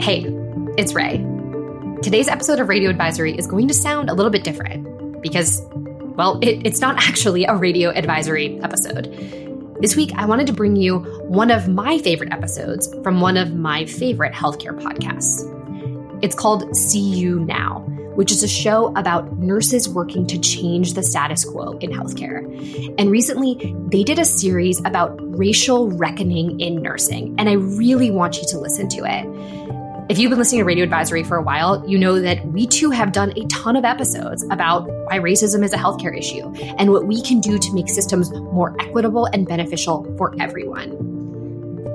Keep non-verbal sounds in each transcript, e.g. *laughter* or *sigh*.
Hey, it's Ray. Today's episode of Radio Advisory is going to sound a little bit different because, well, it, it's not *laughs* actually a radio advisory episode. This week, I wanted to bring you one of my favorite episodes from one of my favorite healthcare podcasts. It's called See You Now, which is a show about nurses working to change the status quo in healthcare. And recently, they did a series about racial reckoning in nursing, and I really want you to listen to it. If you've been listening to Radio Advisory for a while, you know that we too have done a ton of episodes about why racism is a healthcare issue and what we can do to make systems more equitable and beneficial for everyone.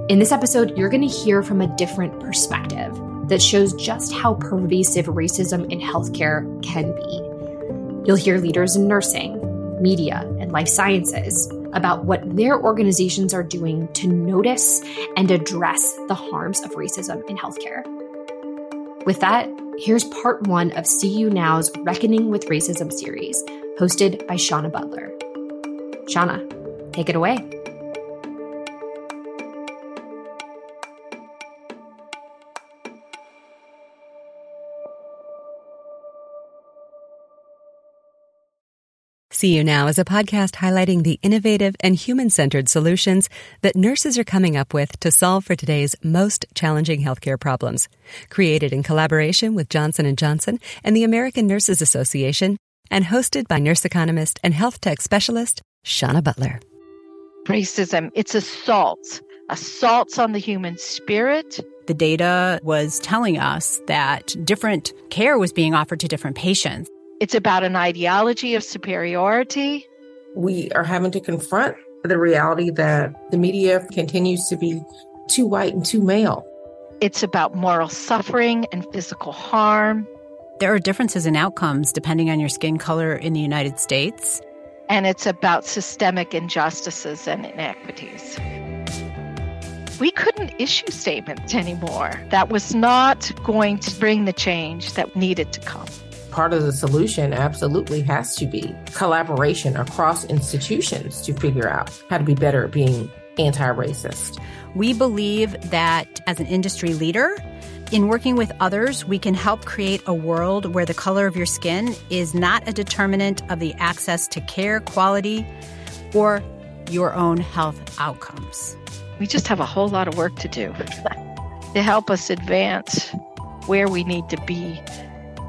In this episode, you're going to hear from a different perspective that shows just how pervasive racism in healthcare can be. You'll hear leaders in nursing, media, and life sciences about what their organizations are doing to notice and address the harms of racism in healthcare. With that, here's part one of You Now's Reckoning with Racism series, hosted by Shawna Butler. Shawna, take it away. See You Now is a podcast highlighting the innovative and human-centered solutions that nurses are coming up with to solve for today's most challenging healthcare problems. Created in collaboration with Johnson & Johnson and the American Nurses Association and hosted by nurse economist and health tech specialist Shawna Butler. Racism, it's assaults, assaults on the human spirit. The data was telling us that different care was being offered to different patients. It's about an ideology of superiority. We are having to confront the reality that the media continues to be too white and too male. It's about moral suffering and physical harm. There are differences in outcomes depending on your skin color in the United States. And it's about systemic injustices and inequities. We couldn't issue statements anymore. That was not going to bring the change that needed to come part of the solution absolutely has to be collaboration across institutions to figure out how to be better at being anti racist. We believe that as an industry leader, in working with others, we can help create a world where the color of your skin is not a determinant of the access to care quality or your own health outcomes. We just have a whole lot of work to do *laughs* to help us advance where we need to be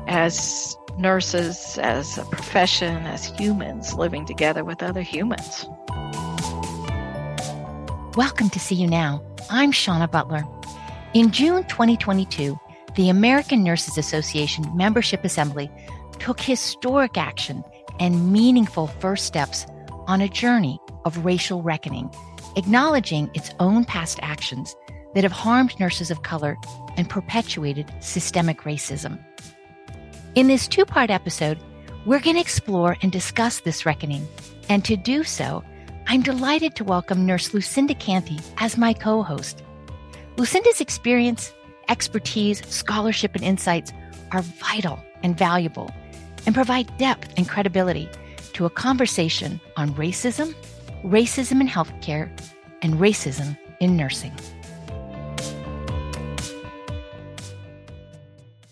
as nurses, as a profession, as humans living together with other humans. Welcome to See You Now. I'm Shawna Butler. In June 2022, the American Nurses Association Membership Assembly took historic action and meaningful first steps on a journey of racial reckoning, acknowledging its own past actions that have harmed nurses of color and perpetuated systemic racism. In this two part episode, we're going to explore and discuss this reckoning. And to do so, I'm delighted to welcome Nurse Lucinda Canty as my co host. Lucinda's experience, expertise, scholarship, and insights are vital and valuable and provide depth and credibility to a conversation on racism, racism in healthcare, and racism in nursing.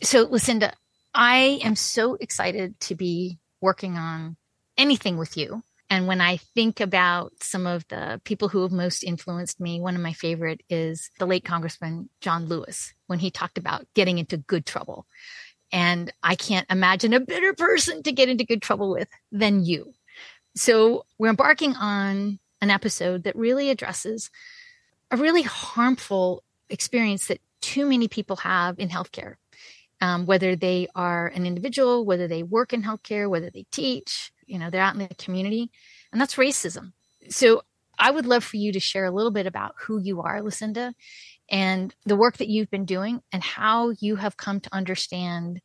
So, Lucinda, I am so excited to be working on anything with you. And when I think about some of the people who have most influenced me, one of my favorite is the late Congressman John Lewis when he talked about getting into good trouble. And I can't imagine a better person to get into good trouble with than you. So we're embarking on an episode that really addresses a really harmful experience that too many people have in healthcare um, whether they are an individual, whether they work in healthcare, whether they teach, you know, they're out in the community. And that's racism. So I would love for you to share a little bit about who you are, Lucinda, and the work that you've been doing and how you have come to understand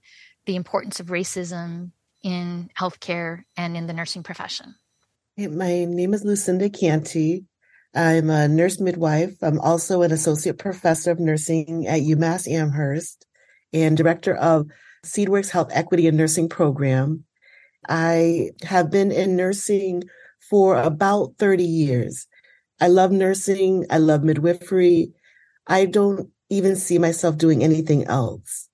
the importance of racism in healthcare and in the nursing profession. My name is Lucinda Canty. I'm a nurse midwife. I'm also an associate professor of nursing at UMass Amherst and director of Seedworks Health Equity and Nursing Program. I have been in nursing for about 30 years. I love nursing. I love midwifery. I don't even see myself doing anything else.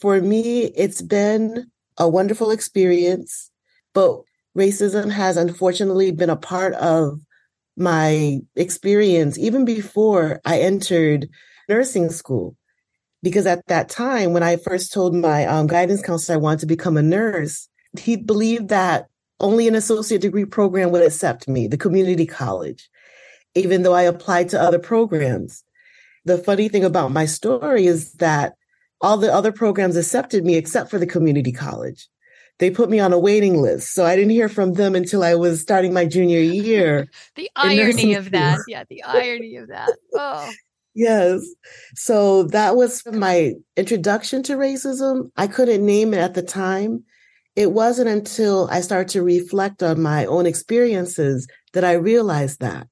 For me, it's been a wonderful experience, but racism has unfortunately been a part of my experience even before I entered nursing school. Because at that time, when I first told my um, guidance counselor I wanted to become a nurse, he believed that only an associate degree program would accept me, the community college, even though I applied to other programs. The funny thing about my story is that all the other programs accepted me except for the community college. They put me on a waiting list. So I didn't hear from them until I was starting my junior year. *laughs* the irony of that. Yeah, the irony of that. Oh. Yes. So that was my introduction to racism. I couldn't name it at the time. It wasn't until I started to reflect on my own experiences that I realized that.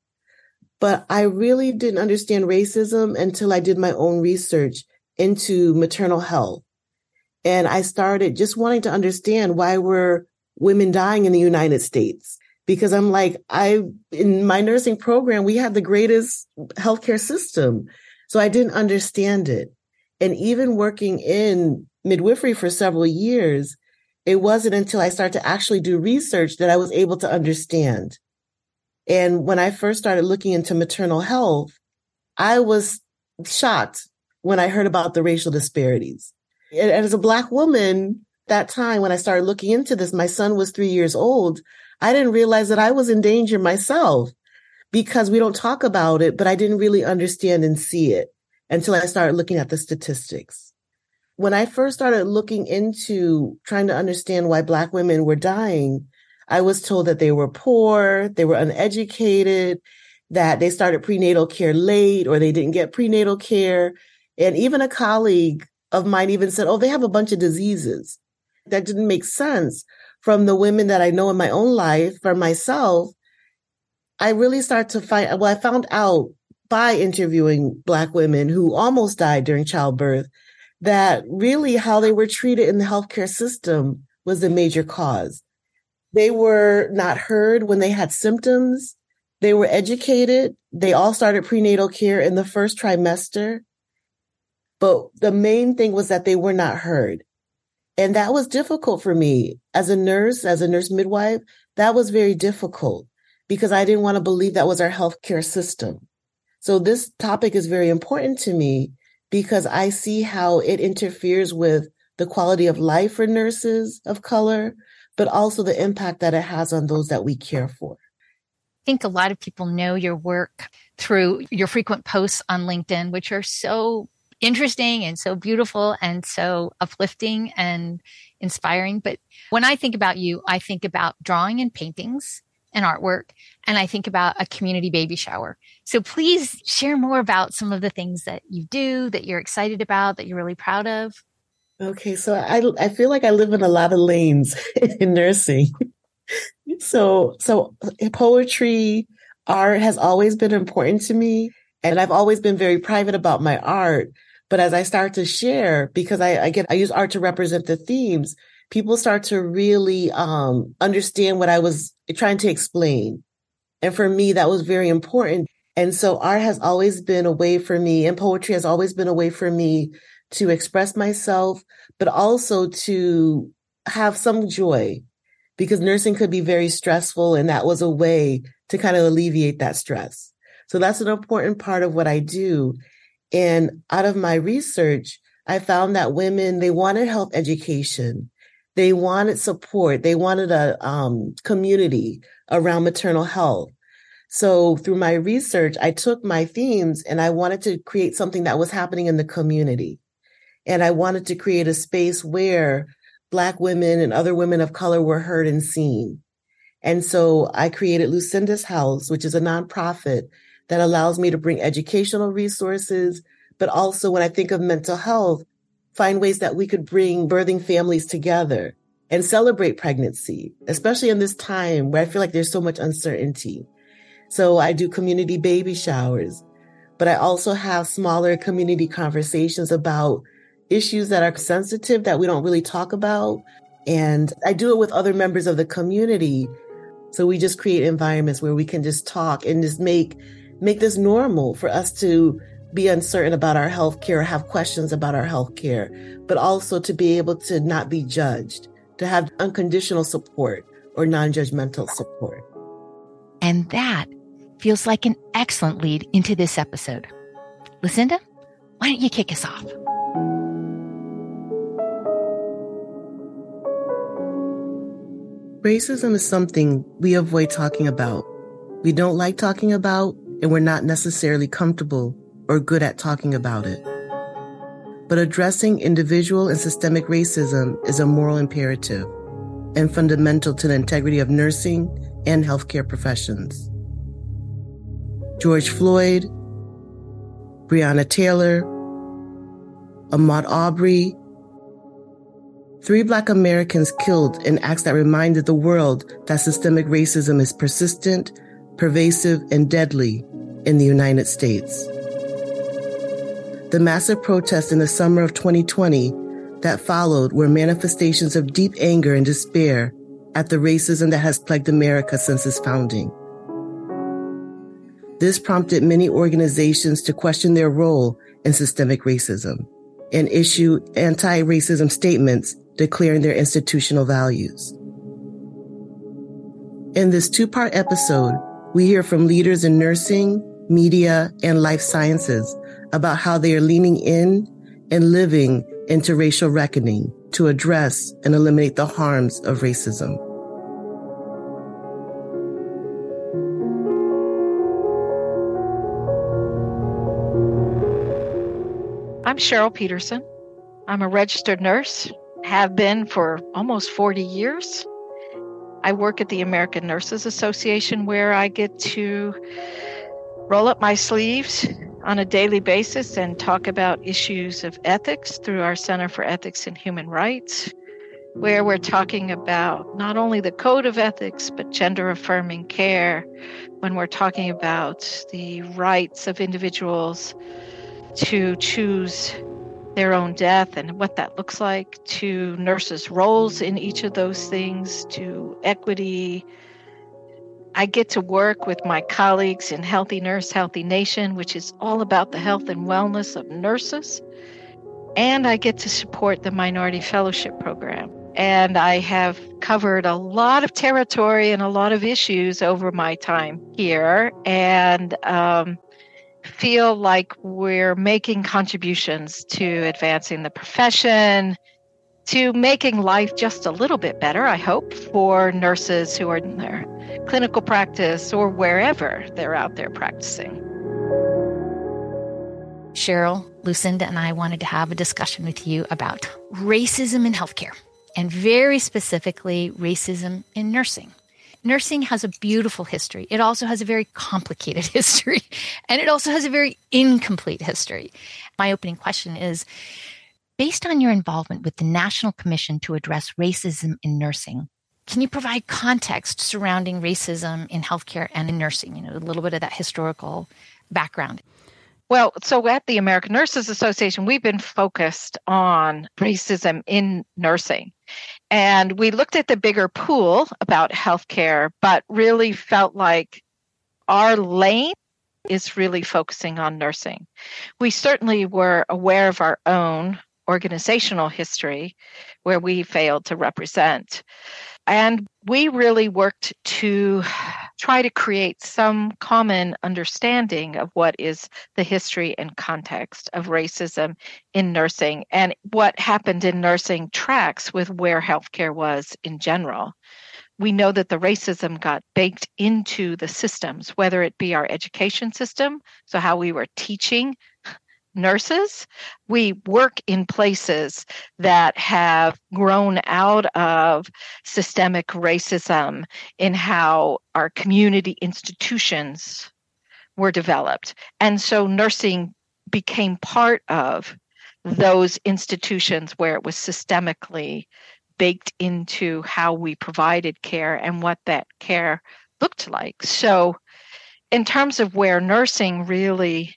But I really didn't understand racism until I did my own research into maternal health. And I started just wanting to understand why were women dying in the United States? Because I'm like, I, in my nursing program, we had the greatest healthcare system. So I didn't understand it. And even working in midwifery for several years, it wasn't until I started to actually do research that I was able to understand. And when I first started looking into maternal health, I was shocked when I heard about the racial disparities. And as a black woman, that time when I started looking into this, my son was three years old. I didn't realize that I was in danger myself because we don't talk about it, but I didn't really understand and see it until I started looking at the statistics. When I first started looking into trying to understand why black women were dying, I was told that they were poor, they were uneducated, that they started prenatal care late or they didn't get prenatal care. And even a colleague of mine even said, Oh, they have a bunch of diseases. That didn't make sense from the women that I know in my own life, for myself. I really start to find, well, I found out by interviewing Black women who almost died during childbirth that really how they were treated in the healthcare system was the major cause. They were not heard when they had symptoms. They were educated. They all started prenatal care in the first trimester. But the main thing was that they were not heard. And that was difficult for me as a nurse, as a nurse midwife. That was very difficult because I didn't want to believe that was our healthcare system. So this topic is very important to me because I see how it interferes with the quality of life for nurses of color, but also the impact that it has on those that we care for. I think a lot of people know your work through your frequent posts on LinkedIn, which are so interesting and so beautiful and so uplifting and inspiring. But when I think about you, I think about drawing and paintings and artwork, and I think about a community baby shower. So please share more about some of the things that you do, that you're excited about, that you're really proud of. Okay, so I I feel like I live in a lot of lanes *laughs* in nursing. *laughs* so so uh, poetry, art has always been important to me, and I've always been very private about my art. But as I start to share, because I, I get, I use art to represent the themes, people start to really um, understand what I was trying to explain. And for me, that was very important. And so art has always been a way for me and poetry has always been a way for me to express myself, but also to have some joy because nursing could be very stressful. And that was a way to kind of alleviate that stress. So that's an important part of what I do. And out of my research, I found that women, they wanted health education. They wanted support. They wanted a um, community around maternal health. So through my research, I took my themes and I wanted to create something that was happening in the community. And I wanted to create a space where Black women and other women of color were heard and seen. And so I created Lucinda's House, which is a nonprofit that allows me to bring educational resources, but also when I think of mental health, find ways that we could bring birthing families together and celebrate pregnancy, especially in this time where I feel like there's so much uncertainty. So I do community baby showers, but I also have smaller community conversations about issues that are sensitive that we don't really talk about. And I do it with other members of the community. So we just create environments where we can just talk and just make make this normal for us to be uncertain about our health care, have questions about our health care, but also to be able to not be judged, to have unconditional support or non judgmental support. And that feels like an excellent lead into this episode. Lucinda, why don't you kick us off? Racism is something we avoid talking about. We don't like talking about, and we're not necessarily comfortable or good at talking about it. But addressing individual and systemic racism is a moral imperative and fundamental to the integrity of nursing and healthcare professions. George Floyd, Breonna Taylor, Ahmaud Arbery, Three Black Americans killed in acts that reminded the world that systemic racism is persistent, pervasive, and deadly in the United States. The massive protests in the summer of 2020 that followed were manifestations of deep anger and despair at the racism that has plagued America since its founding. This prompted many organizations to question their role in systemic racism and issue anti racism statements declaring their institutional values. In this two part episode, we hear from leaders in nursing, media, and life sciences about how they are leaning in and living into racial reckoning to address and eliminate the harms of racism. I'm Cheryl Peterson. I'm a registered nurse have been for almost 40 years. I work at the American Nurses Association where I get to roll up my sleeves on a daily basis and talk about issues of ethics through our Center for Ethics and Human Rights, where we're talking about not only the code of ethics, but gender affirming care, when we're talking about the rights of individuals to choose their own death and what that looks like, to nurses' roles in each of those things, to equity. I get to work with my colleagues in Healthy Nurse, Healthy Nation, which is all about the health and wellness of nurses. And I get to support the Minority Fellowship Program. And I have covered a lot of territory and a lot of issues over my time here. And um, feel like we're making contributions to advancing the profession, to making life just a little bit better, I hope, for nurses who are in their clinical practice or wherever they're out there practicing. Cheryl, Lucinda, and I wanted to have a discussion with you about racism in healthcare, and very specifically, racism in nursing nursing has a beautiful history. It also has a very complicated *laughs* history, and it also has a very incomplete history. My opening question is based on your involvement with the National Commission to Address Racism in Nursing, can you provide context surrounding racism in healthcare and in nursing? You know, a little bit of that historical background. Well, so at the American Nurses Association, we've been focused on racism in nursing. And we looked at the bigger pool about healthcare, but really felt like our lane is really focusing on nursing. We certainly were aware of our own organizational history where we failed to represent. And we really worked to try to create some common understanding of what is the history and context of racism in nursing and what happened in nursing tracks with where healthcare was in general. We know that the racism got baked into the systems, whether it be our education system, so how we were teaching nurses. We work in places that have grown out of systemic racism in how our community institutions were developed. And so nursing became part of those institutions where it was systemically baked into how we provided care and what that care looked like. So, in terms of where nursing really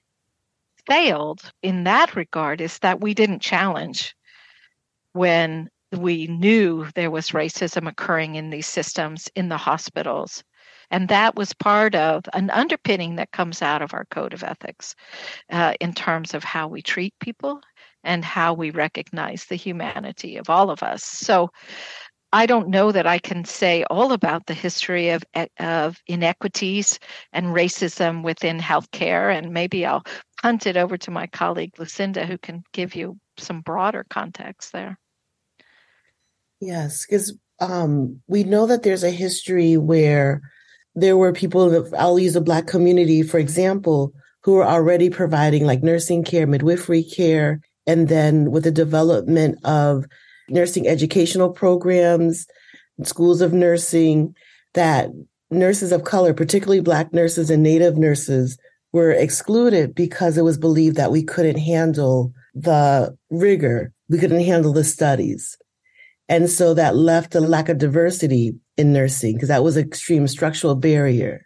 failed in that regard is that we didn't challenge when we knew there was racism occurring in these systems in the hospitals And that was part of an underpinning that comes out of our code of ethics uh, in terms of how we treat people and how we recognize the humanity of all of us. So I don't know that I can say all about the history of, of inequities and racism within healthcare, and maybe I'll punt it over to my colleague Lucinda, who can give you some broader context there. Yes, because um, we know that there's a history where there were people, I'll use the Black community, for example, who were already providing like nursing care, midwifery care, and then with the development of nursing educational programs, schools of nursing, that nurses of color, particularly Black nurses and Native nurses, were excluded because it was believed that we couldn't handle the rigor, we couldn't handle the studies. And so that left a lack of diversity in nursing because that was an extreme structural barrier.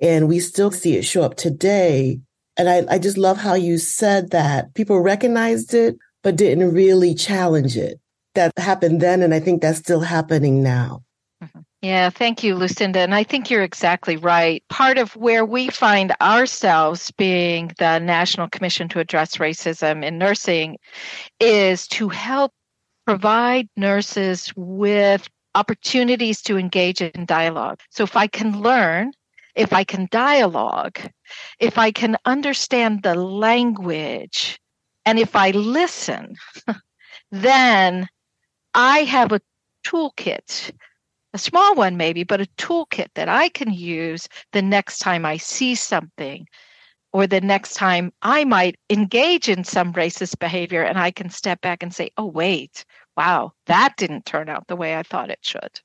And we still see it show up today. And I, I just love how you said that people recognized it, but didn't really challenge it. That happened then, and I think that's still happening now. Yeah, thank you, Lucinda. And I think you're exactly right. Part of where we find ourselves being the National Commission to Address Racism in Nursing is to help provide nurses with opportunities to engage in dialogue. So if I can learn, if I can dialogue, if I can understand the language, and if I listen, *laughs* then I have a toolkit, small one maybe, but a toolkit that I can use the next time I see something or the next time I might engage in some racist behavior and I can step back and say, oh, wait, wow, that didn't turn out the way I thought it should.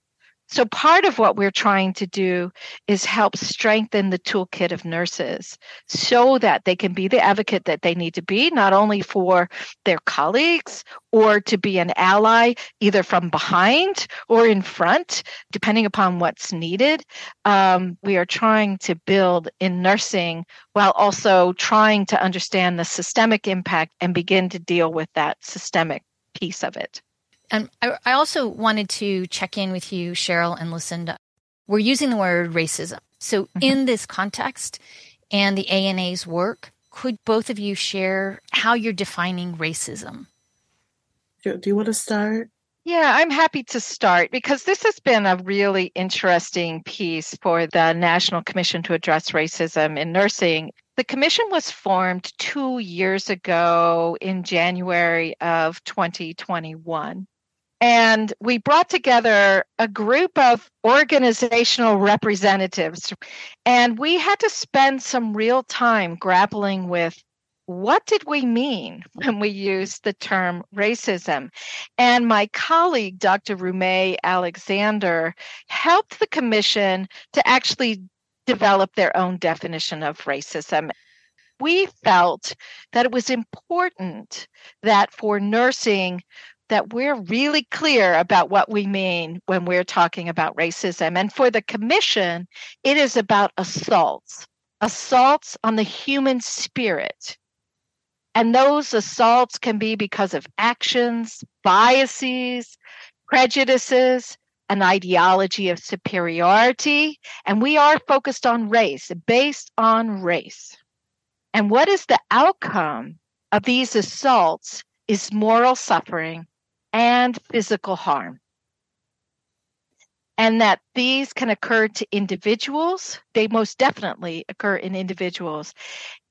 So, part of what we're trying to do is help strengthen the toolkit of nurses so that they can be the advocate that they need to be, not only for their colleagues or to be an ally, either from behind or in front, depending upon what's needed. Um, we are trying to build in nursing while also trying to understand the systemic impact and begin to deal with that systemic piece of it. And I, I also wanted to check in with you, Cheryl and Lucinda. We're using the word racism. So, mm-hmm. in this context and the ANA's work, could both of you share how you're defining racism? Do you want to start? Yeah, I'm happy to start because this has been a really interesting piece for the National Commission to Address Racism in Nursing. The commission was formed two years ago in January of 2021. And we brought together a group of organizational representatives, and we had to spend some real time grappling with what did we mean when we used the term racism? And my colleague, Dr. Rumay Alexander, helped the commission to actually develop their own definition of racism. We felt that it was important that for nursing, that we're really clear about what we mean when we're talking about racism. And for the commission, it is about assaults, assaults on the human spirit. And those assaults can be because of actions, biases, prejudices, an ideology of superiority. And we are focused on race, based on race. And what is the outcome of these assaults is moral suffering and physical harm. And that these can occur to individuals, they most definitely occur in individuals,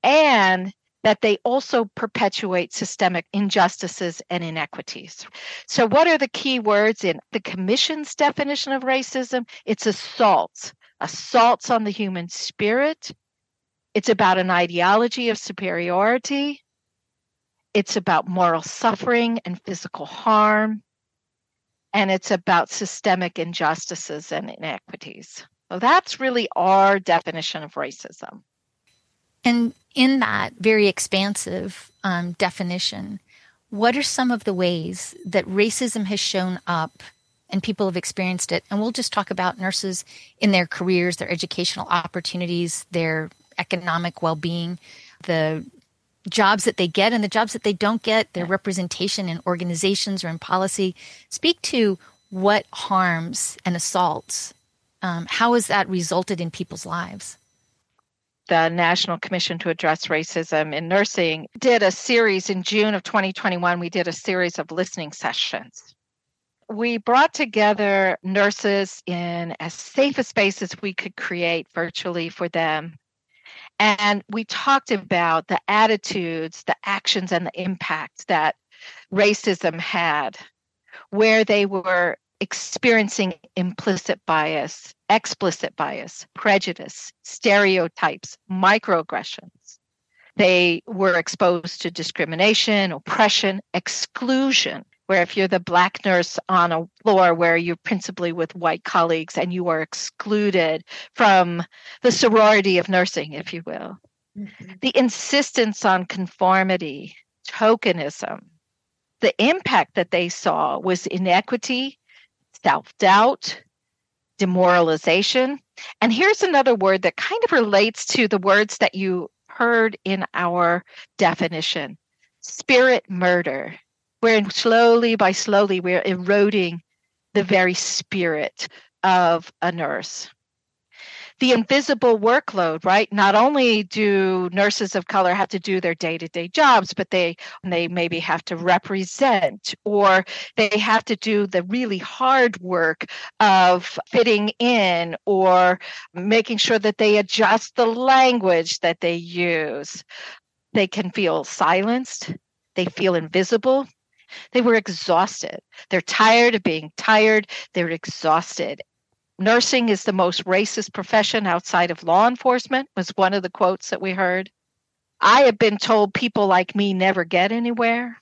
and that they also perpetuate systemic injustices and inequities. So, what are the key words in the Commission's definition of racism? It's assaults, assaults on the human spirit. It's about an ideology of superiority. It's about moral suffering and physical harm. And it's about systemic injustices and inequities. So that's really our definition of racism. And in that very expansive um, definition, what are some of the ways that racism has shown up and people have experienced it? And we'll just talk about nurses in their careers, their educational opportunities, their economic well being, the jobs that they get and the jobs that they don't get, their representation in organizations or in policy. Speak to what harms and assaults um, how has that resulted in people's lives? the National Commission to Address Racism in Nursing did a series in June of 2021. We did a series of listening sessions. We brought together nurses in as safe a space as we could create virtually for them. And we talked about the attitudes, the actions, and the impact that racism had, where they were experiencing implicit bias, explicit bias, prejudice, stereotypes, microaggressions. They were exposed to discrimination, oppression, exclusion, where if you're the black nurse on a floor where you're principally with white colleagues and you are excluded from the sorority of nursing, if you will. Mm-hmm. The insistence on conformity, tokenism, the impact that they saw was inequity self doubt, demoralization. And here's another word that kind of relates to the words that you heard in our definition spirit murder. Where slowly by slowly we're eroding the very spirit of a nurse the invisible workload, right? Not only do nurses of color have to do their day-to-day jobs, but they they maybe have to represent or they have to do the really hard work of fitting in or making sure that they adjust the language that they use. They can feel silenced, they feel invisible, they were exhausted. They're tired of being tired. They're exhausted. Nursing is the most racist profession outside of law enforcement was one of the quotes that we heard. I have been told people like me never get anywhere.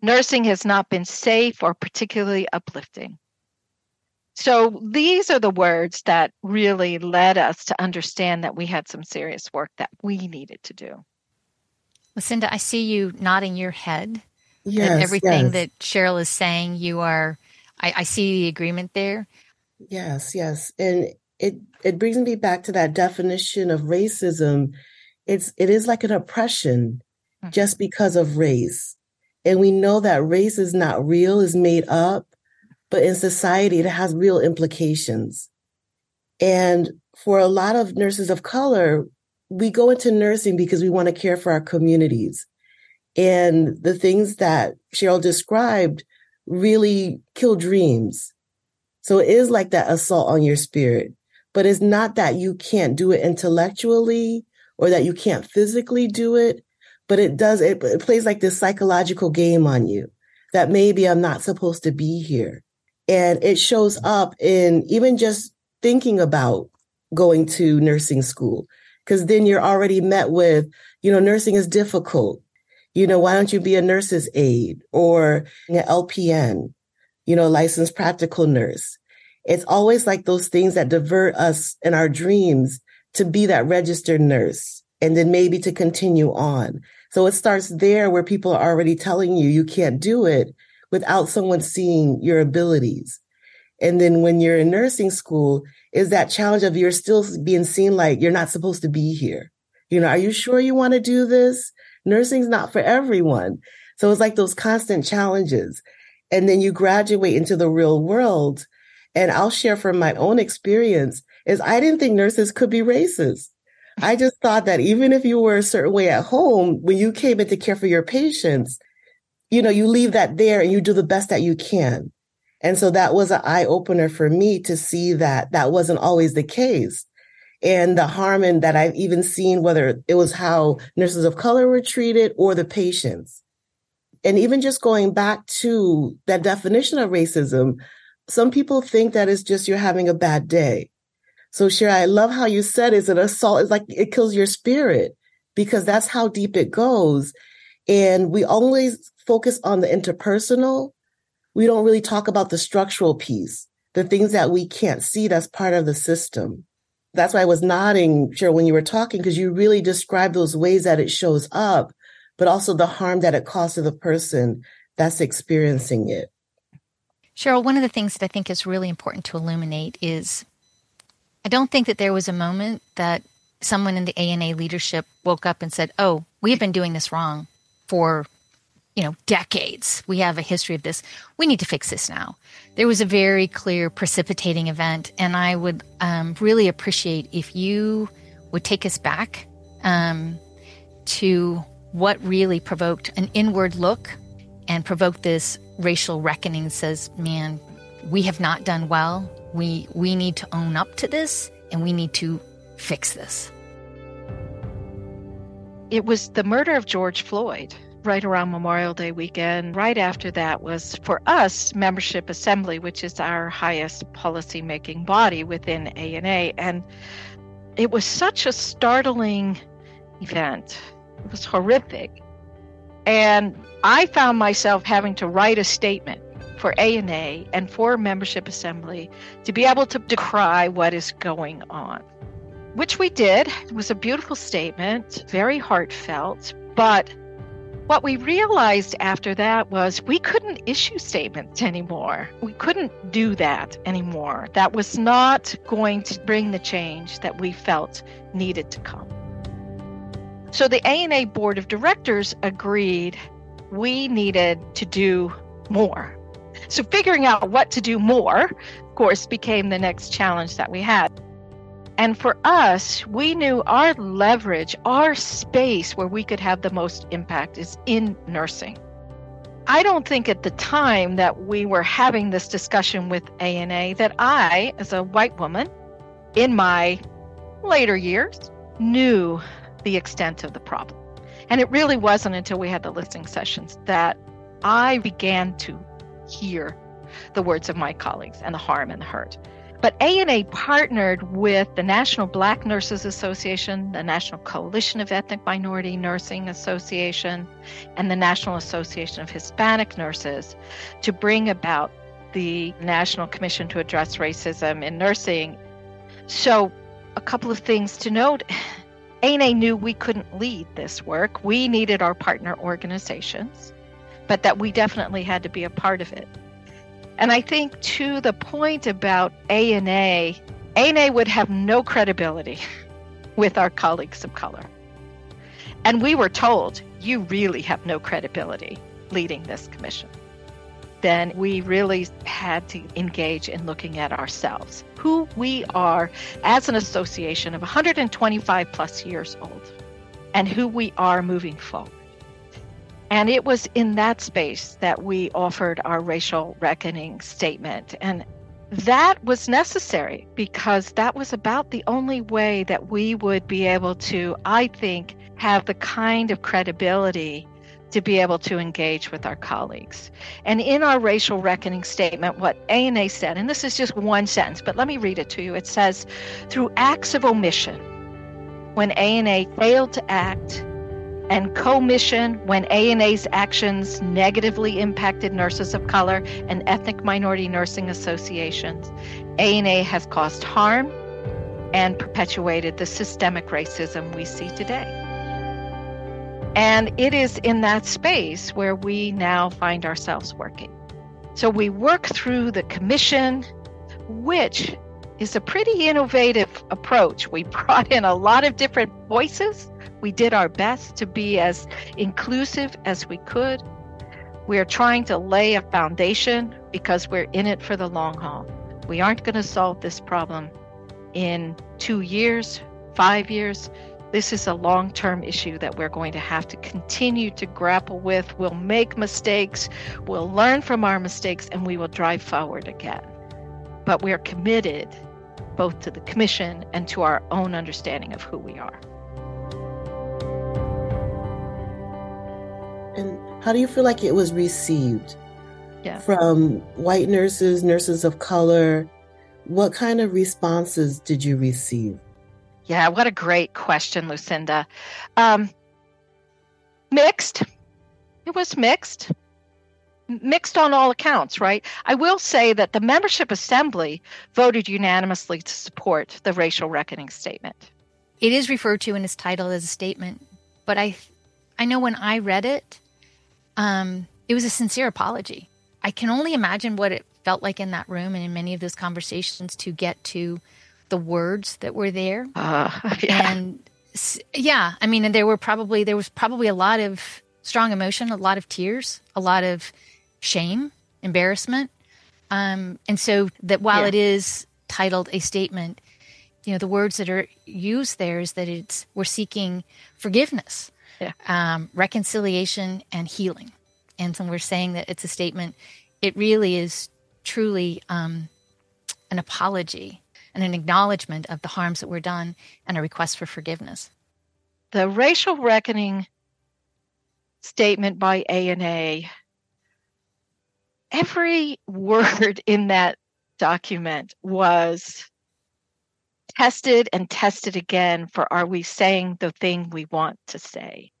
Nursing has not been safe or particularly uplifting. So these are the words that really led us to understand that we had some serious work that we needed to do. Lucinda i see you nodding your head yes, everything yes. that cheryl is saying you are I, I see the agreement there Yes, yes. And it it brings me back to that definition of racism. It's it is like an oppression mm-hmm. just because of race. And we know that race is not real, is made up, but in society it has real implications. And for a lot of nurses of color, we go into nursing because we want to care for our communities. And the things that Cheryl described really kill dreams so it is like that assault on your spirit, but it's not that you can't do it intellectually or that you can't physically do it, but it does, it, it plays like this psychological game on you that maybe I'm not supposed to be here. And it shows up in even just thinking about going to nursing school, because then you're already met with, you know, nursing is difficult. You know, why don't you be a nurse's aide or an LPN? you know, licensed practical nurse. It's always like those things that divert us in our dreams to be that registered nurse and then maybe to continue on. So it starts there where people are already telling you you can't do it without someone seeing your abilities. And then when you're in nursing school, is that challenge of you're still being seen like you're not supposed to be here. You know, are you sure you want to do this? Nursing's not for everyone. So it's like those constant challenges and then you graduate into the real world. And I'll share from my own experience is I didn't think nurses could be racist. I just thought that even if you were a certain way at home, when you came in to care for your patients, you know, you leave that there and you do the best that you can. And so that was an eye opener for me to see that that wasn't always the case. And the harm in that I've even seen, whether it was how nurses of color were treated or the patients. And even just going back to that definition of racism, some people think that it's just you're having a bad day. So Cheryl, I love how you said it's an assault. It's like it kills your spirit because that's how deep it goes. And we always focus on the interpersonal. We don't really talk about the structural piece, the things that we can't see that's part of the system. That's why I was nodding, Cheryl, when you were talking, because you really described those ways that it shows up but also the harm that it causes to the person that's experiencing it. Cheryl, one of the things that I think is really important to illuminate is I don't think that there was a moment that someone in the ANA leadership woke up and said, Oh, we have been doing this wrong for you know, decades. We have a history of this. We need to fix this now. There was a very clear precipitating event, and I would um, really appreciate if you would take us back um, to what really provoked an inward look and provoked this racial reckoning. Says, man, we have not done well. We we need to own up to this, and we need to fix this. It was the murder of George Floyd right around Memorial Day weekend. Right after that was for us membership assembly, which is our highest policy making body within ANA and it was such a startling event. It was horrific. And I found myself having to write a statement for ANA and for membership assembly to be able to decry what is going on. Which we did. It was a beautiful statement, very heartfelt, but what we realized after that was we couldn't issue statements anymore. We couldn't do that anymore. That was not going to bring the change that we felt needed to come. So the ANA board of directors agreed we needed to do more. So figuring out what to do more, of course, became the next challenge that we had. And for us, we knew our leverage, our space where we could have the most impact is in nursing. I don't think at the time that we were having this discussion with ANA that I, as a white woman in my later years, knew the extent of the problem. And it really wasn't until we had the listening sessions that I began to hear the words of my colleagues and the harm and the hurt. But ANA partnered with the National Black Nurses Association, the National Coalition of Ethnic Minority Nursing Association, and the National Association of Hispanic Nurses to bring about the National Commission to Address Racism in Nursing. So, a couple of things to note. ANA knew we couldn't lead this work. We needed our partner organizations, but that we definitely had to be a part of it. And I think to the point about ANA, ANA would have no credibility *laughs* with our colleagues of color. And we were told, you really have no credibility leading this commission. Then we really had to engage in looking at ourselves, who we are as an association of 125 plus years old, and who we are moving forward. And it was in that space that we offered our racial reckoning statement. And that was necessary because that was about the only way that we would be able to, I think, have the kind of credibility to be able to engage with our colleagues. And in our racial reckoning statement, what ANA said, and this is just one sentence, but let me read it to you. It says, through acts of omission, when ANA failed to act, and commission when ANA's actions negatively impacted nurses of color and ethnic minority nursing associations. ANA has caused harm and perpetuated the systemic racism we see today. And it is in that space where we now find ourselves working. So we work through the commission, which is a pretty innovative approach. We *laughs* brought in a lot of different voices we did our best to be as inclusive as we could. We're trying to lay a foundation because we're in it for the long haul. We aren't going to solve this problem in two years, five years. This is a long term issue that we're going to have to continue to grapple with. We'll make mistakes, we'll learn from our mistakes, and we will drive forward again. But we're committed both to the Commission and to our own understanding of who we are. And how do you feel like it was received yeah. from white nurses, nurses of color? What kind of responses did you receive? Yeah, what a great question, Lucinda. Um, mixed. It was mixed. Mixed on all accounts, right? I will say that the membership assembly voted unanimously to support the racial reckoning statement. It is referred to in its title as a statement, but I I know when I read it, um, it was a sincere apology. I can only imagine what it felt like in that room and in many of those conversations to get to the words that were there. Uh, *laughs* yeah. And yeah, I mean, and there were probably there was probably a lot of strong emotion, a lot of tears, a lot of shame, embarrassment. Um, and so that while Yeah. it is titled a statement, you know, the words that are used there is that it's we're seeking forgiveness, Yeah. um, reconciliation, and healing. And so we're saying that it's a statement. It really is truly um, an apology and an acknowledgement of the harms that were done and a request for forgiveness. the racial reckoning statement by ANA, every word *laughs* in that document was tested and tested again for are we saying the thing we want to say?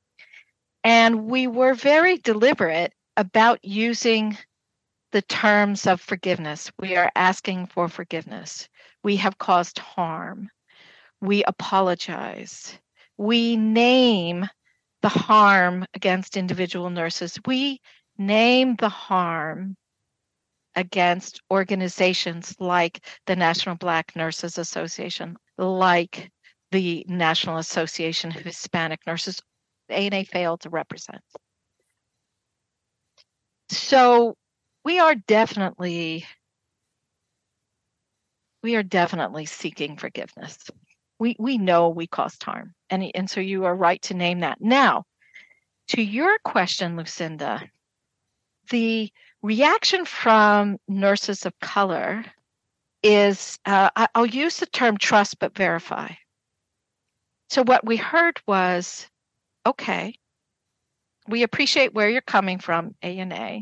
And we were very deliberate about using the terms of forgiveness. We are asking for forgiveness. We have caused harm. We apologize we name the harm against individual nurses. We name the harm against organizations like the National Black Nurses Association, like the National Association of Hispanic Nurses. ANA failed to represent. So we are definitely we are definitely seeking forgiveness. We we know we caused harm and and so you are right to name that. Now to your question lucinda the reaction from nurses of color is uh, I- i'll use the term trust but verify. So what we heard was okay we appreciate where you're coming from ANA.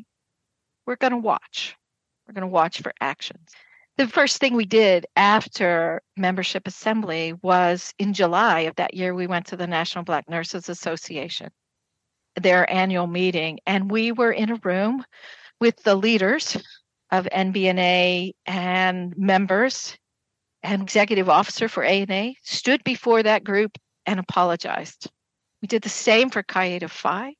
we're going to watch we're going to watch for actions the first thing we did after membership assembly was in July of that year, we went to the National Black Nurses Association, their annual meeting, and we were in a room with the leaders of NBNA and members and executive officer for ANA stood before that group and apologized. We did the same for Chi Phi.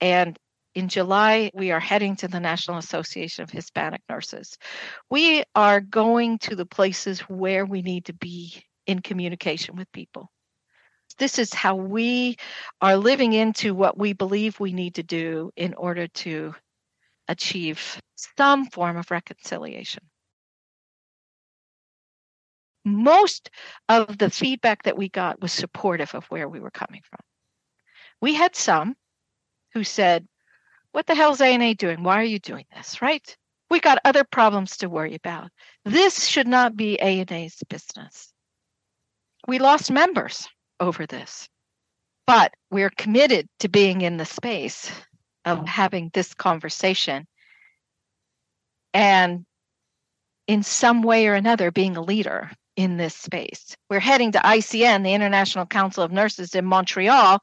And in July, we are heading to the National Association of Hispanic Nurses. We are going to the places where we need to be in communication with people. This is how we are living into what we believe we need to do in order to achieve some form of reconciliation. Most of the feedback that we got was supportive of where we were coming from. We had some who said, what the hell's ANA doing? Why are you doing this? Right? We got other problems to worry about. This should not be ANA's business. We lost members over this, but we're committed to being in the space of having this conversation and in some way or another being a leader in this space. We're heading to ICN, the International Council of Nurses in Montreal,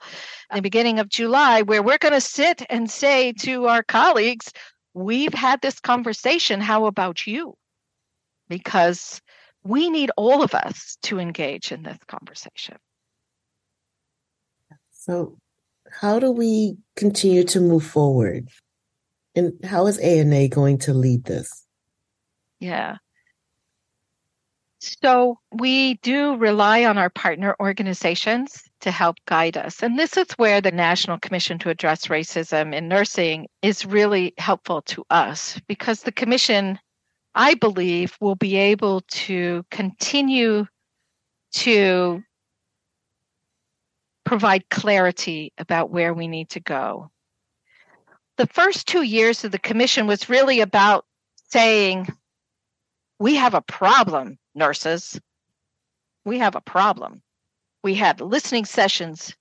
at the beginning of July, where we're going to sit and say to our colleagues, We've had this conversation. How about you? Because we need all of us to engage in this conversation. So, how do we continue to move forward? And how is ANA going to lead this? Yeah. So we do rely on our partner organizations to help guide us. And this is where the National Commission to Address Racism in Nursing is really helpful to us because the commission, I believe, will be able to continue to provide clarity about where we need to go. The first two years of the commission was really about saying, we have a problem, nurses. We have a problem. We had listening sessions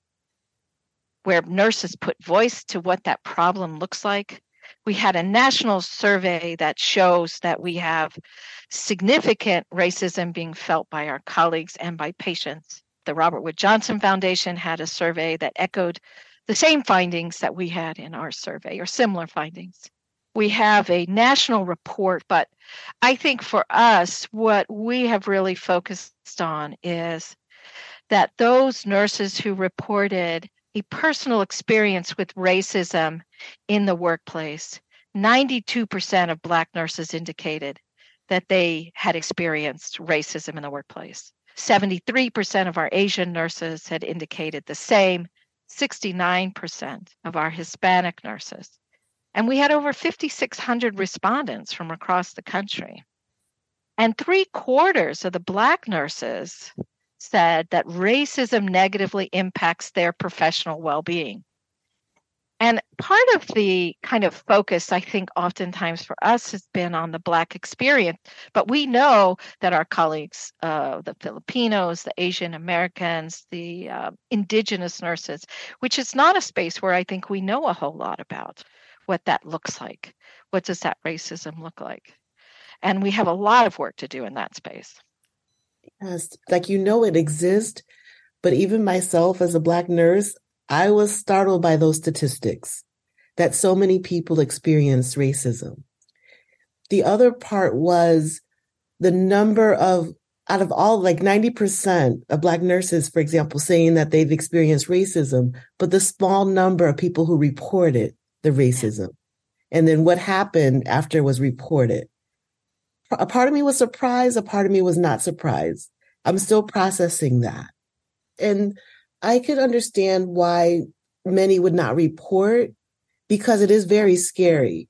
where nurses put voice to what that problem looks like. We had a national survey that shows that we have significant racism being felt by our colleagues and by patients. The Robert Wood Johnson Foundation had a survey that echoed the same findings that we had in our survey or similar findings. We have a national report, but I think for us, what we have really focused on is that those nurses who reported a personal experience with racism in the workplace, 92% of Black nurses indicated that they had experienced racism in the workplace. 73% of our Asian nurses had indicated the same. 69% of our Hispanic nurses. And we had over 5,600 respondents from across the country. And three quarters of the Black nurses said that racism negatively impacts their professional well being. And part of the kind of focus, I think, oftentimes for us has been on the Black experience. But we know that our colleagues, uh, the Filipinos, the Asian Americans, the uh, indigenous nurses, which is not a space where I think we know a whole lot about what that looks like. What does that racism look like? And we have a lot of work to do in that space. Yes, like you know it exists, but even myself as a Black nurse, I was startled by those statistics that so many people experience racism. The other part was the number of, out of all, like 90% of Black nurses, for example, saying that they've experienced racism, but the small number of people who reported the racism. And then what happened after it was reported. A part of me was surprised, a part of me was not surprised. I'm still processing that. And I could understand why many would not report because it is very scary.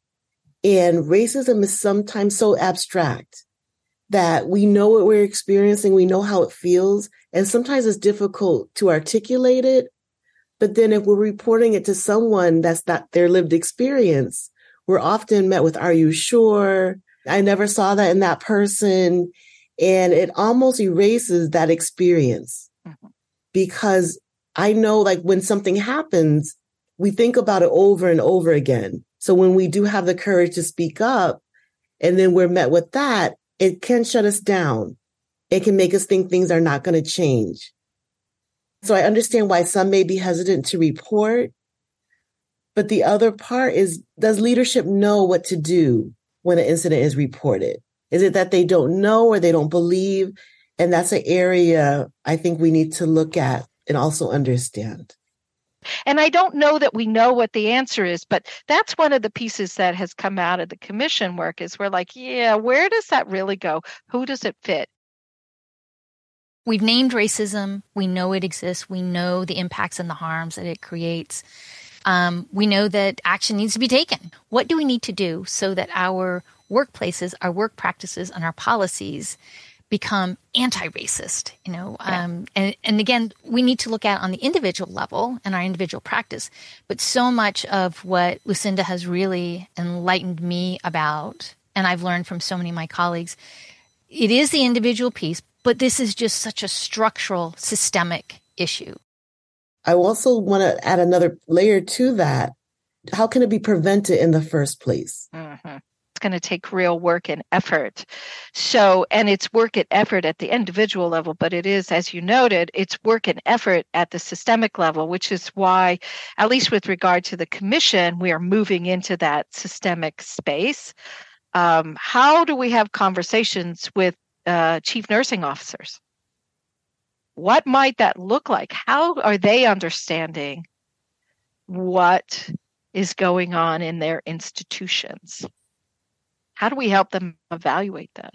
And racism is sometimes so abstract that we know what we're experiencing, we know how it feels, and sometimes it's difficult to articulate it. But then if we're reporting it to someone that's not their lived experience, we're often met with, Are you sure? I never saw that in that person. And it almost erases that experience. Mm-hmm because I know like when something happens, we think about it over and over again. So when we do have the courage to speak up and then we're met with that, it can shut us down. It can make us think things are not going to change. So I understand why some may be hesitant to report. But the other part is, does leadership know what to do when an incident is reported? Is it that they don't know or they don't believe? And that's an area I think we need to look at and also understand. And I don't know that we know what the answer is, but that's one of the pieces that has come out of the commission work is we're like, yeah, where does that really go? Who does it fit? We've named racism. We know it exists. We know the impacts and the harms that it creates. Um, we know that action needs to be taken. What do we need to do so that our workplaces, our work practices, and our policies become anti-racist you know yeah. um, and, and again we need to look at on the individual level and our individual practice but so much of what lucinda has really enlightened me about and i've learned from so many of my colleagues it is the individual piece but this is just such a structural systemic issue i also want to add another layer to that how can it be prevented in the first place mm-hmm going to take real work and effort. So, and it's work and effort at the individual level, but it is, as you noted, it's work and effort at the systemic level, which is why, at least with regard to the commission, we are moving into that systemic space. Um, how do we have conversations with uh, chief nursing officers? What might that look like? How are they understanding what is going on in their institutions? How do we help them evaluate that?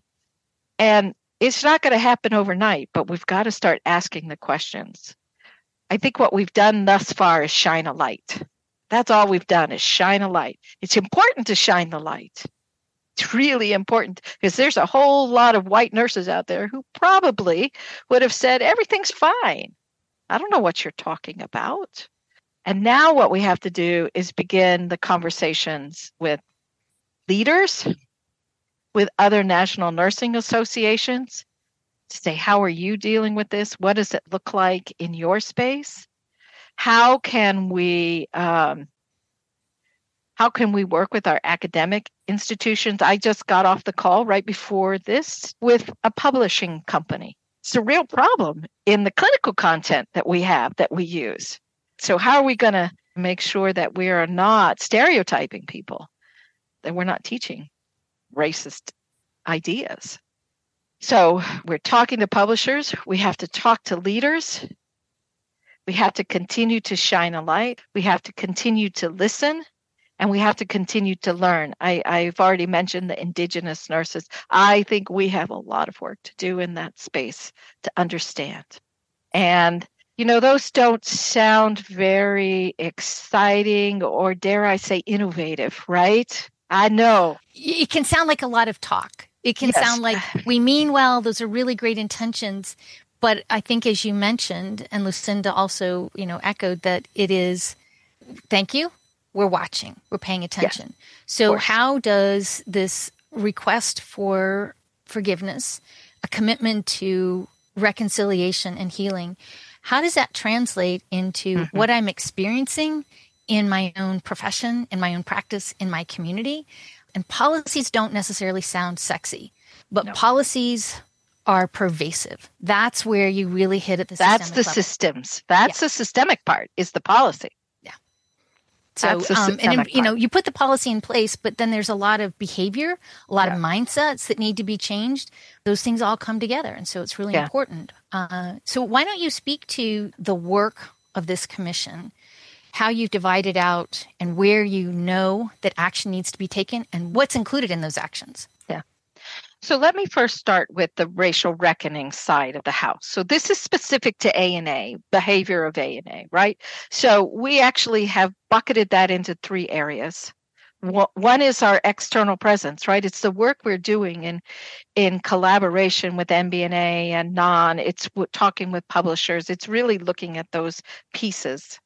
And it's not going to happen overnight, but we've got to start asking the questions. I think what we've done thus far is shine a light. That's all we've done is shine a light. It's important to shine the light. It's really important because there's a whole lot of white nurses out there who probably would have said, everything's fine. I don't know what you're talking about. And now what we have to do is begin the conversations with leaders with other national nursing associations to say, how are you dealing with this? What does it look like in your space? How can we um, how can we work with our academic institutions? I just got off the call right before this with a publishing company. It's a real problem in the clinical content that we have that we use. So, how are we going to make sure that we are not stereotyping people, that we're not teaching racist ideas. So we're talking to publishers, we have to talk to leaders, we have to continue to shine a light, we have to continue to listen, and we have to continue to learn. I, I've already mentioned the indigenous nurses. I think we have a lot of work to do in that space to understand. And You know, those don't sound very exciting or, dare I say, innovative, right? I know. It can sound like a lot of talk. It can yes. sound like we mean well, those are really great intentions. But I think, as you mentioned, and Lucinda also, you know, echoed that it is, thank you, we're watching, we're paying attention. Yes. So, how does this request for forgiveness, a commitment to reconciliation and healing, how does that translate into mm-hmm. what I'm experiencing in my own profession, in my own practice, in my community? And policies don't necessarily sound sexy, but no. policies are pervasive. That's where you really hit at the That's the level. systems. That's yeah. the systemic part is the policy. So, um, and you know, you put the policy in place, but then there's a lot of behavior, a lot yeah. of mindsets that need to be changed. Those things all come together, and so it's really yeah. important. Uh, so, why don't you speak to the work of this commission, how you've divided out, and where you know that action needs to be taken, and what's included in those actions? So let me first start with the racial reckoning side of the house. So this is specific to ANA, behavior of ANA, right? So we actually have bucketed that into three areas. One is our external presence, right? It's the work we're doing in in collaboration with NBNA and NAHN. It's talking with publishers. It's really looking at those pieces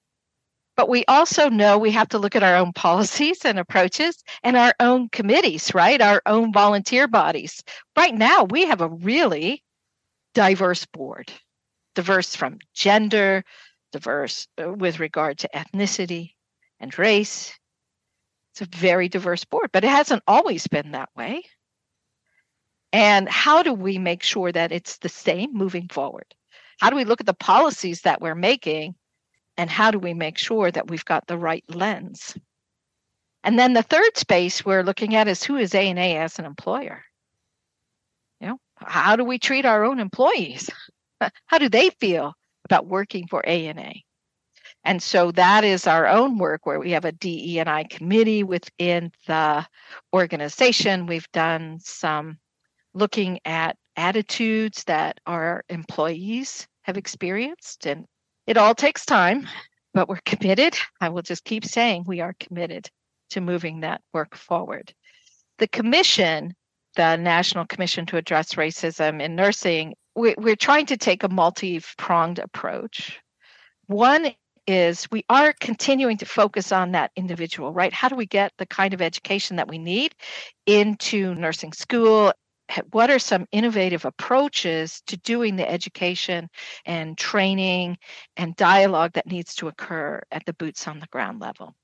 but we also know we have to look at our own policies and approaches and our own committees, right? Our own volunteer bodies. Right now, we have a really diverse board, diverse from gender, diverse uh, with regard to ethnicity and race. It's a very diverse board, but it hasn't always been that way. And how do we make sure that it's the same moving forward? How do we look at the policies that we're making and how do we make sure that we've got the right lens? And then the third space we're looking at is who is ana as an employer? You know how do we treat our own employees? *laughs* How do they feel about working for ana and so that is our own work where we have a DE&I committee within the organization. We've done some looking at attitudes that our employees have experienced and it all takes time, but we're committed. I will just keep saying we are committed to moving that work forward. The commission, the National Commission to Address Racism in Nursing, we're trying to take a multi pronged approach. One is we are continuing to focus on that individual, right? How do we get the kind of education that we need into nursing school what are some innovative approaches to doing the education and training and dialogue that needs to occur at the boots on the ground level?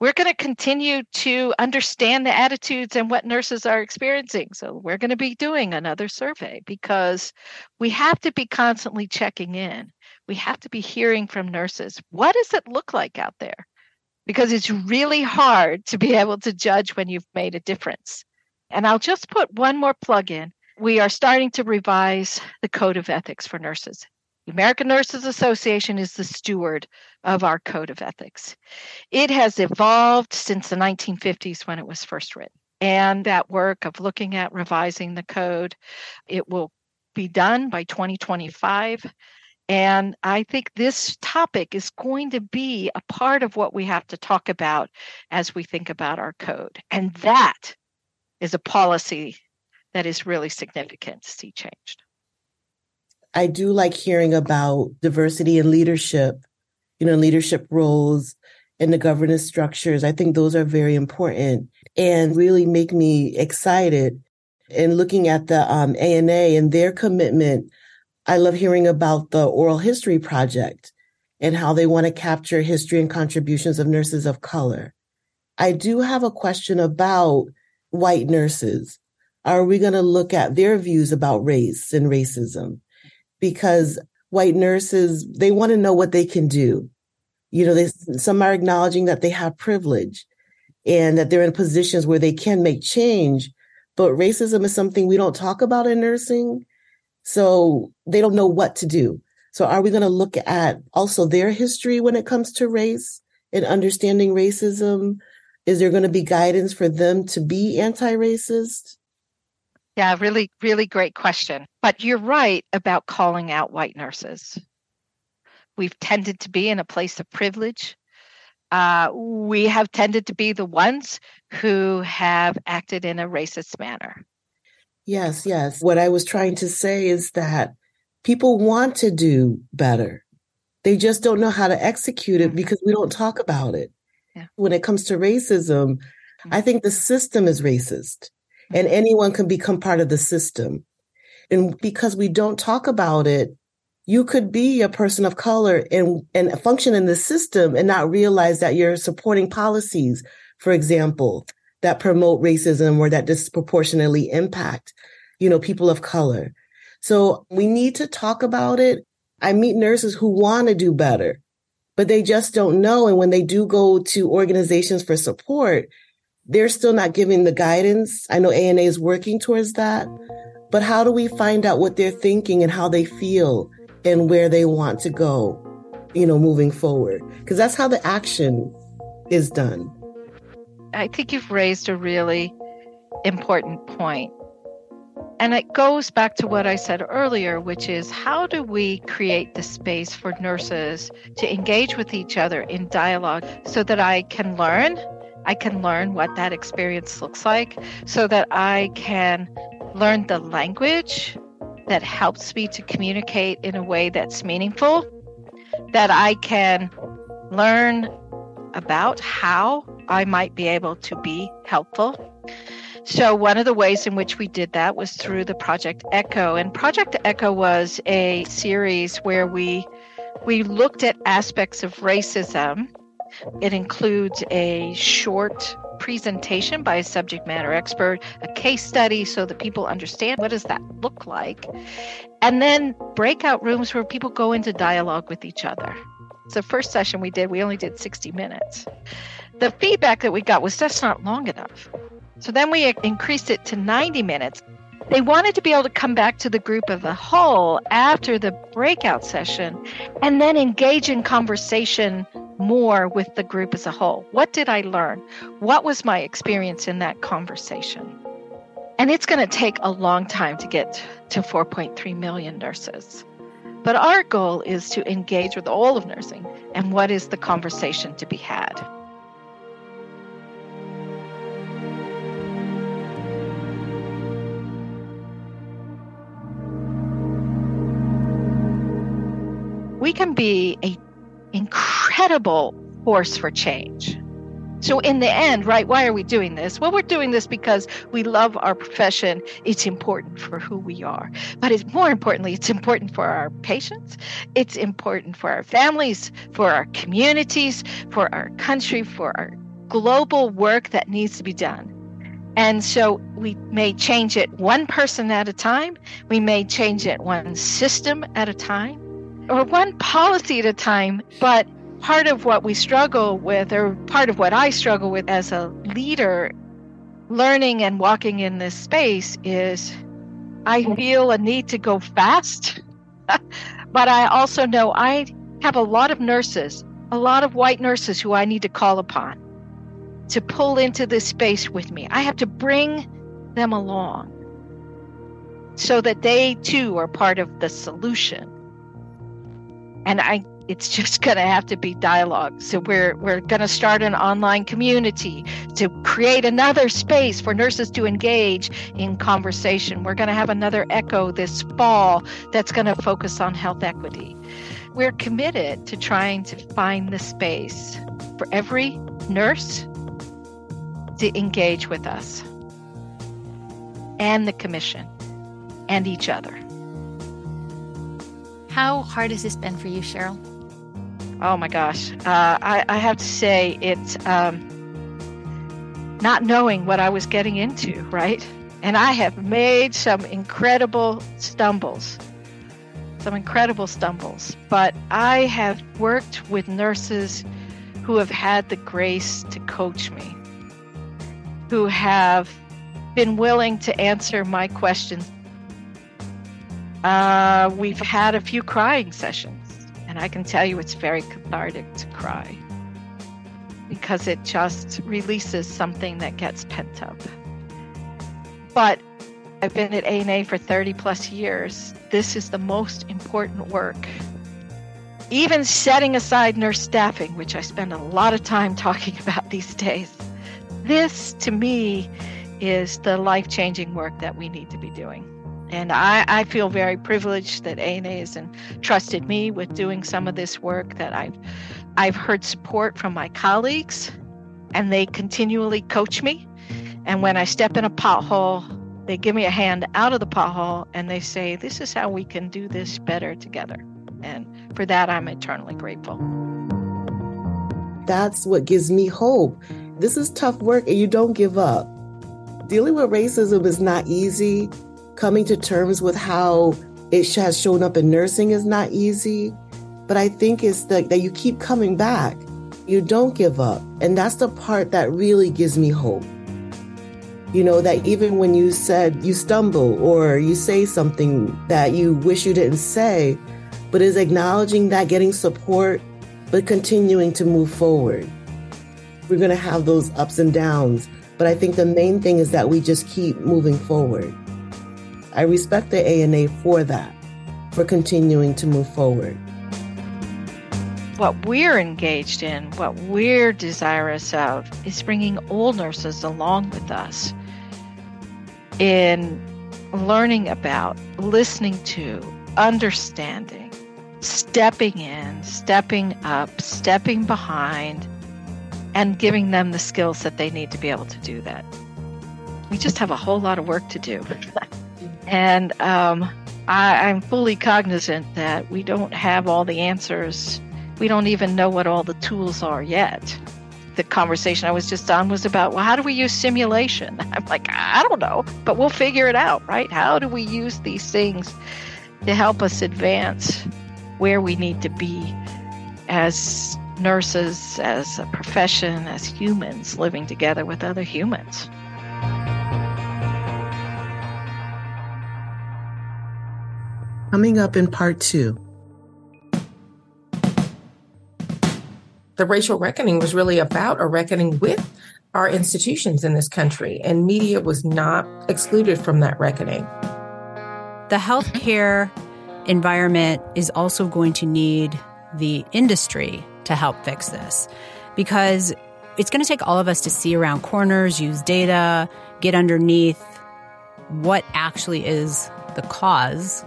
We're going to continue to understand the attitudes and what nurses are experiencing. So, we're going to be doing another survey because we have to be constantly checking in. We have to be hearing from nurses. What does it look like out there? Because it's really hard to be able to judge when you've made a difference. And I'll just put one more plug in. We are starting to revise the Code of Ethics for nurses. The American Nurses Association is the steward of our Code of Ethics. It has evolved since the 1950s when it was first written. And that work of looking at revising the code, it will be done by 2025. And I think this topic is going to be a part of what we have to talk about as we think about our code. And that is a policy that is really significant to see changed. I do like hearing about diversity in leadership, you know, leadership roles and the governance structures. I think those are very important and really make me excited. And looking at the um, ANA and their commitment, I love hearing about the Oral History Project and how they want to capture history and contributions of nurses of color. I do have a question about white nurses? Are we going to look at their views about race and racism? Because white nurses, they want to know what they can do. You know, they, some are acknowledging that they have privilege and that they're in positions where they can make change. But racism is something we don't talk about in nursing. So they don't know what to do. So are we going to look at also their history when it comes to race and understanding racism? Is there going to be guidance for them to be anti racist? Yeah, really, really great question. But you're right about calling out white nurses. we've tended to be in a place of privilege. Uh, we have tended to be the ones who have acted in a racist manner. Yes, yes. What I was trying to say is that people want to do better. They just don't know how to execute it mm-hmm. because we don't talk about it. Yeah. When it comes to racism, I think the system is racist and mm-hmm. anyone can become part of the system. And because we don't talk about it, you could be a person of color and, and function in the system and not realize that you're supporting policies, for example, that promote racism or that disproportionately impact, you know, people of color. So we need to talk about it. I meet nurses who want to do better, but they just don't know. And when they do go to organizations for support, they're still not giving the guidance. I know ANA is working towards that, but how do we find out what they're thinking and how they feel and where they want to go, you know, moving forward? Because that's how the action is done. I think you've raised a really important point. And it goes back to what I said earlier, which is how do we create the space for nurses to engage with each other in dialogue so that I can learn I can learn what that experience looks like so that I can learn the language that helps me to communicate in a way that's meaningful, that I can learn about how I might be able to be helpful. So, one of the ways in which we did that was through the Project Echo. And Project Echo was a series where we we looked at aspects of racism it includes a short presentation by a subject matter expert, a case study so that people understand what does that look like, and then breakout rooms where people go into dialogue with each other. The first session we did, we only did 60 minutes. The feedback that we got was that's not long enough. So then we increased it to 90 minutes. They wanted to be able to come back to the group of a whole after the breakout session and then engage in conversation more with the group as a whole. What did I learn? What was my experience in that conversation? And it's going to take a long time to get to 4.3 million nurses. But our goal is to engage with all of nursing and what is the conversation to be had. Can be a incredible force for change. So, in the end, right, why are we doing this? Well, we're doing this because we love our profession. It's important for who we are. But it's more importantly, it's important for our patients. It's important for our families, for our communities, for our country, for our global work that needs to be done. And so we may change it one person at a time. We may change it one system at a time or one policy at a time. But part of what we struggle with, or part of what I struggle with as a leader, learning and walking in this space, is I feel a need to go fast. *laughs* but I also know I have a lot of nurses, a lot of white nurses who I need to call upon to pull into this space with me. I have to bring them along so that they too are part of the solution and I it's just *laughs* going to have to be dialogue. So we're we're going to start an online community to create another space for nurses to engage in conversation. We're going to have another echo this fall that's going to focus on health equity. We're committed to trying to find the space for every nurse to engage with us and the commission and each other. How hard has this been for you, Cheryl? Oh my gosh. Uh, I, I, have to say, it's um, not knowing what I was getting into, right? And I have made some incredible stumbles, some incredible stumbles. But I have worked with nurses who have had the grace to coach me, who have been willing to answer my questions uh, we've had a few crying sessions, and I can tell you it's very cathartic to cry because it just releases something that gets pent up. But I've been at ANA for 30 plus years. This is the most important work even setting aside nurse staffing, which I spend a lot of time *laughs* talking about these days, this to me is the life changing work that we need to be doing. And I, I feel very privileged that ANA has entrusted me with doing some of this work, that I've, I've heard support from my colleagues, and they continually coach me. And when I step in a pothole, they give me a hand out of the pothole and they say, This is how we can do this better together. And for that, I'm eternally grateful. That's what gives me hope. This is tough work and you don't give up. Dealing with racism is not easy. Coming to terms with how it has shown up in nursing is not easy. But I think it's the, that you keep coming back. You don't give up. And that's the part that really gives me hope. You know, that even when you said you stumble or you say something that you wish you didn't say, but is acknowledging that, getting support, but continuing to move forward. We're going to have those ups and downs, but I think the main thing is that we just keep moving forward. I respect the ANA for that, for continuing to move forward. What we're engaged in, what we're desirous of, is bringing all nurses along with us in learning about, listening to, understanding stepping in, stepping up, stepping behind, and giving them the skills that they need to be able to do that. We just have a whole lot of work to do. *laughs* and um, I, I'm fully cognizant that we don't have all the answers. We don't even know what all the tools are yet. The conversation I was just on was about, well, how do we use simulation? *laughs* I'm like, I don't know, but we'll figure it out, right? How do we use these things to help us advance where we need to be as nurses, as a profession, as humans living together with other humans. Coming up in part two. The racial reckoning was really about a reckoning with our institutions in this country, and media was not excluded from that reckoning. The healthcare environment is also going to need the industry to help fix this because it's going to take all of us to see around corners, use data, get underneath what actually is the cause.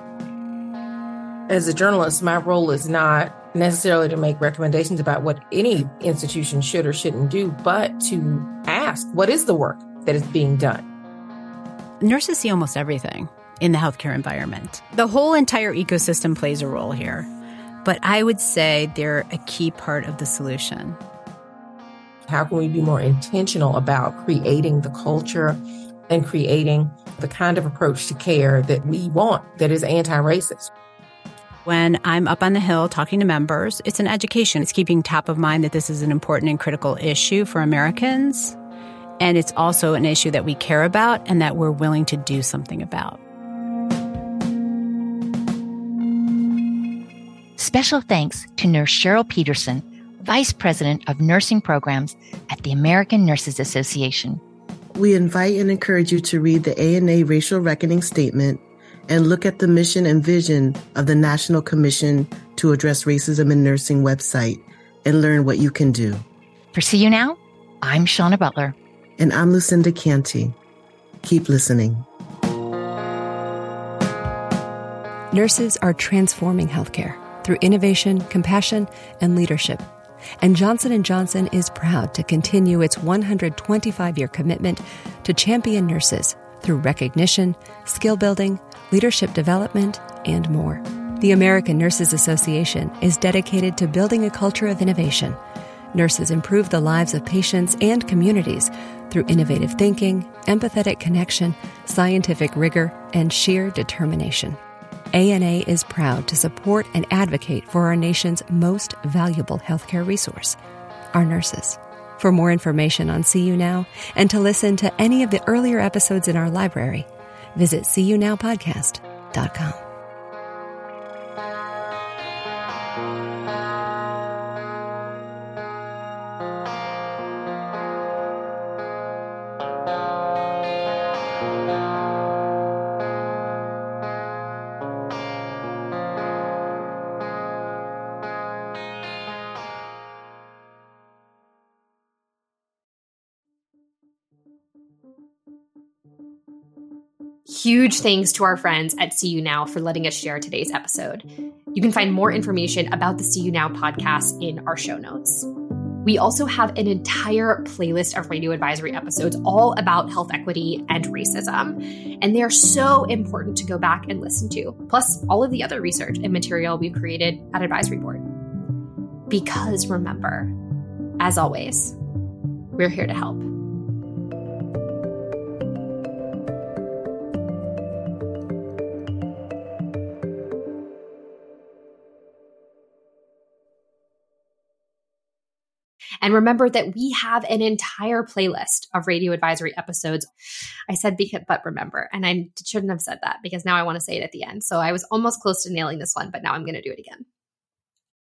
As a journalist, my role is not necessarily to make recommendations about what any institution should or shouldn't do, but to ask what is the work that is being done. Nurses see almost everything in the healthcare environment. The whole entire ecosystem plays a role here, but I would say they're a key part of the solution. How can we be more intentional about creating the culture and creating the kind of approach to care that we want that is anti racist? When I'm up on the Hill talking to members, it's an education. It's keeping top of mind that this is an important and critical issue for Americans. And it's also an issue that we care about and that we're willing to do something about. Special thanks to Nurse Cheryl Peterson, Vice President of Nursing Programs at the American Nurses Association. We invite and encourage you to read the ANA Racial Reckoning Statement and look at the mission and vision of the National Commission to Address Racism in Nursing website and learn what you can do. For See You Now, I'm Shawna Butler. And I'm Lucinda Canty. Keep listening. Nurses are transforming healthcare through innovation, compassion, and leadership. And Johnson & Johnson is proud to continue its 125-year commitment to champion nurses through recognition, skill building, leadership development, and more. The American Nurses Association is dedicated to building a culture of innovation. Nurses improve the lives of patients and communities through innovative thinking, empathetic connection, scientific rigor, and sheer determination. ANA is proud to support and advocate for our nation's most valuable healthcare resource, our nurses. For more information on See You Now and to listen to any of the earlier episodes in our library, visit SeeYouNowPodcast.com. Huge thanks to our friends at See You Now for letting us share today's episode. You can find more information about the See You Now podcast in our show notes. We also have an entire playlist of radio advisory episodes all about health equity and racism. And they are so important to go back and listen to, plus all of the other research and material we've created at Advisory Board. Because remember, as always, we're here to help. And remember that we have an entire playlist of radio advisory episodes. I said, but remember, and I shouldn't have said that because now I want to say it at the end. So I was almost close to nailing this one, but now I'm going to do it again.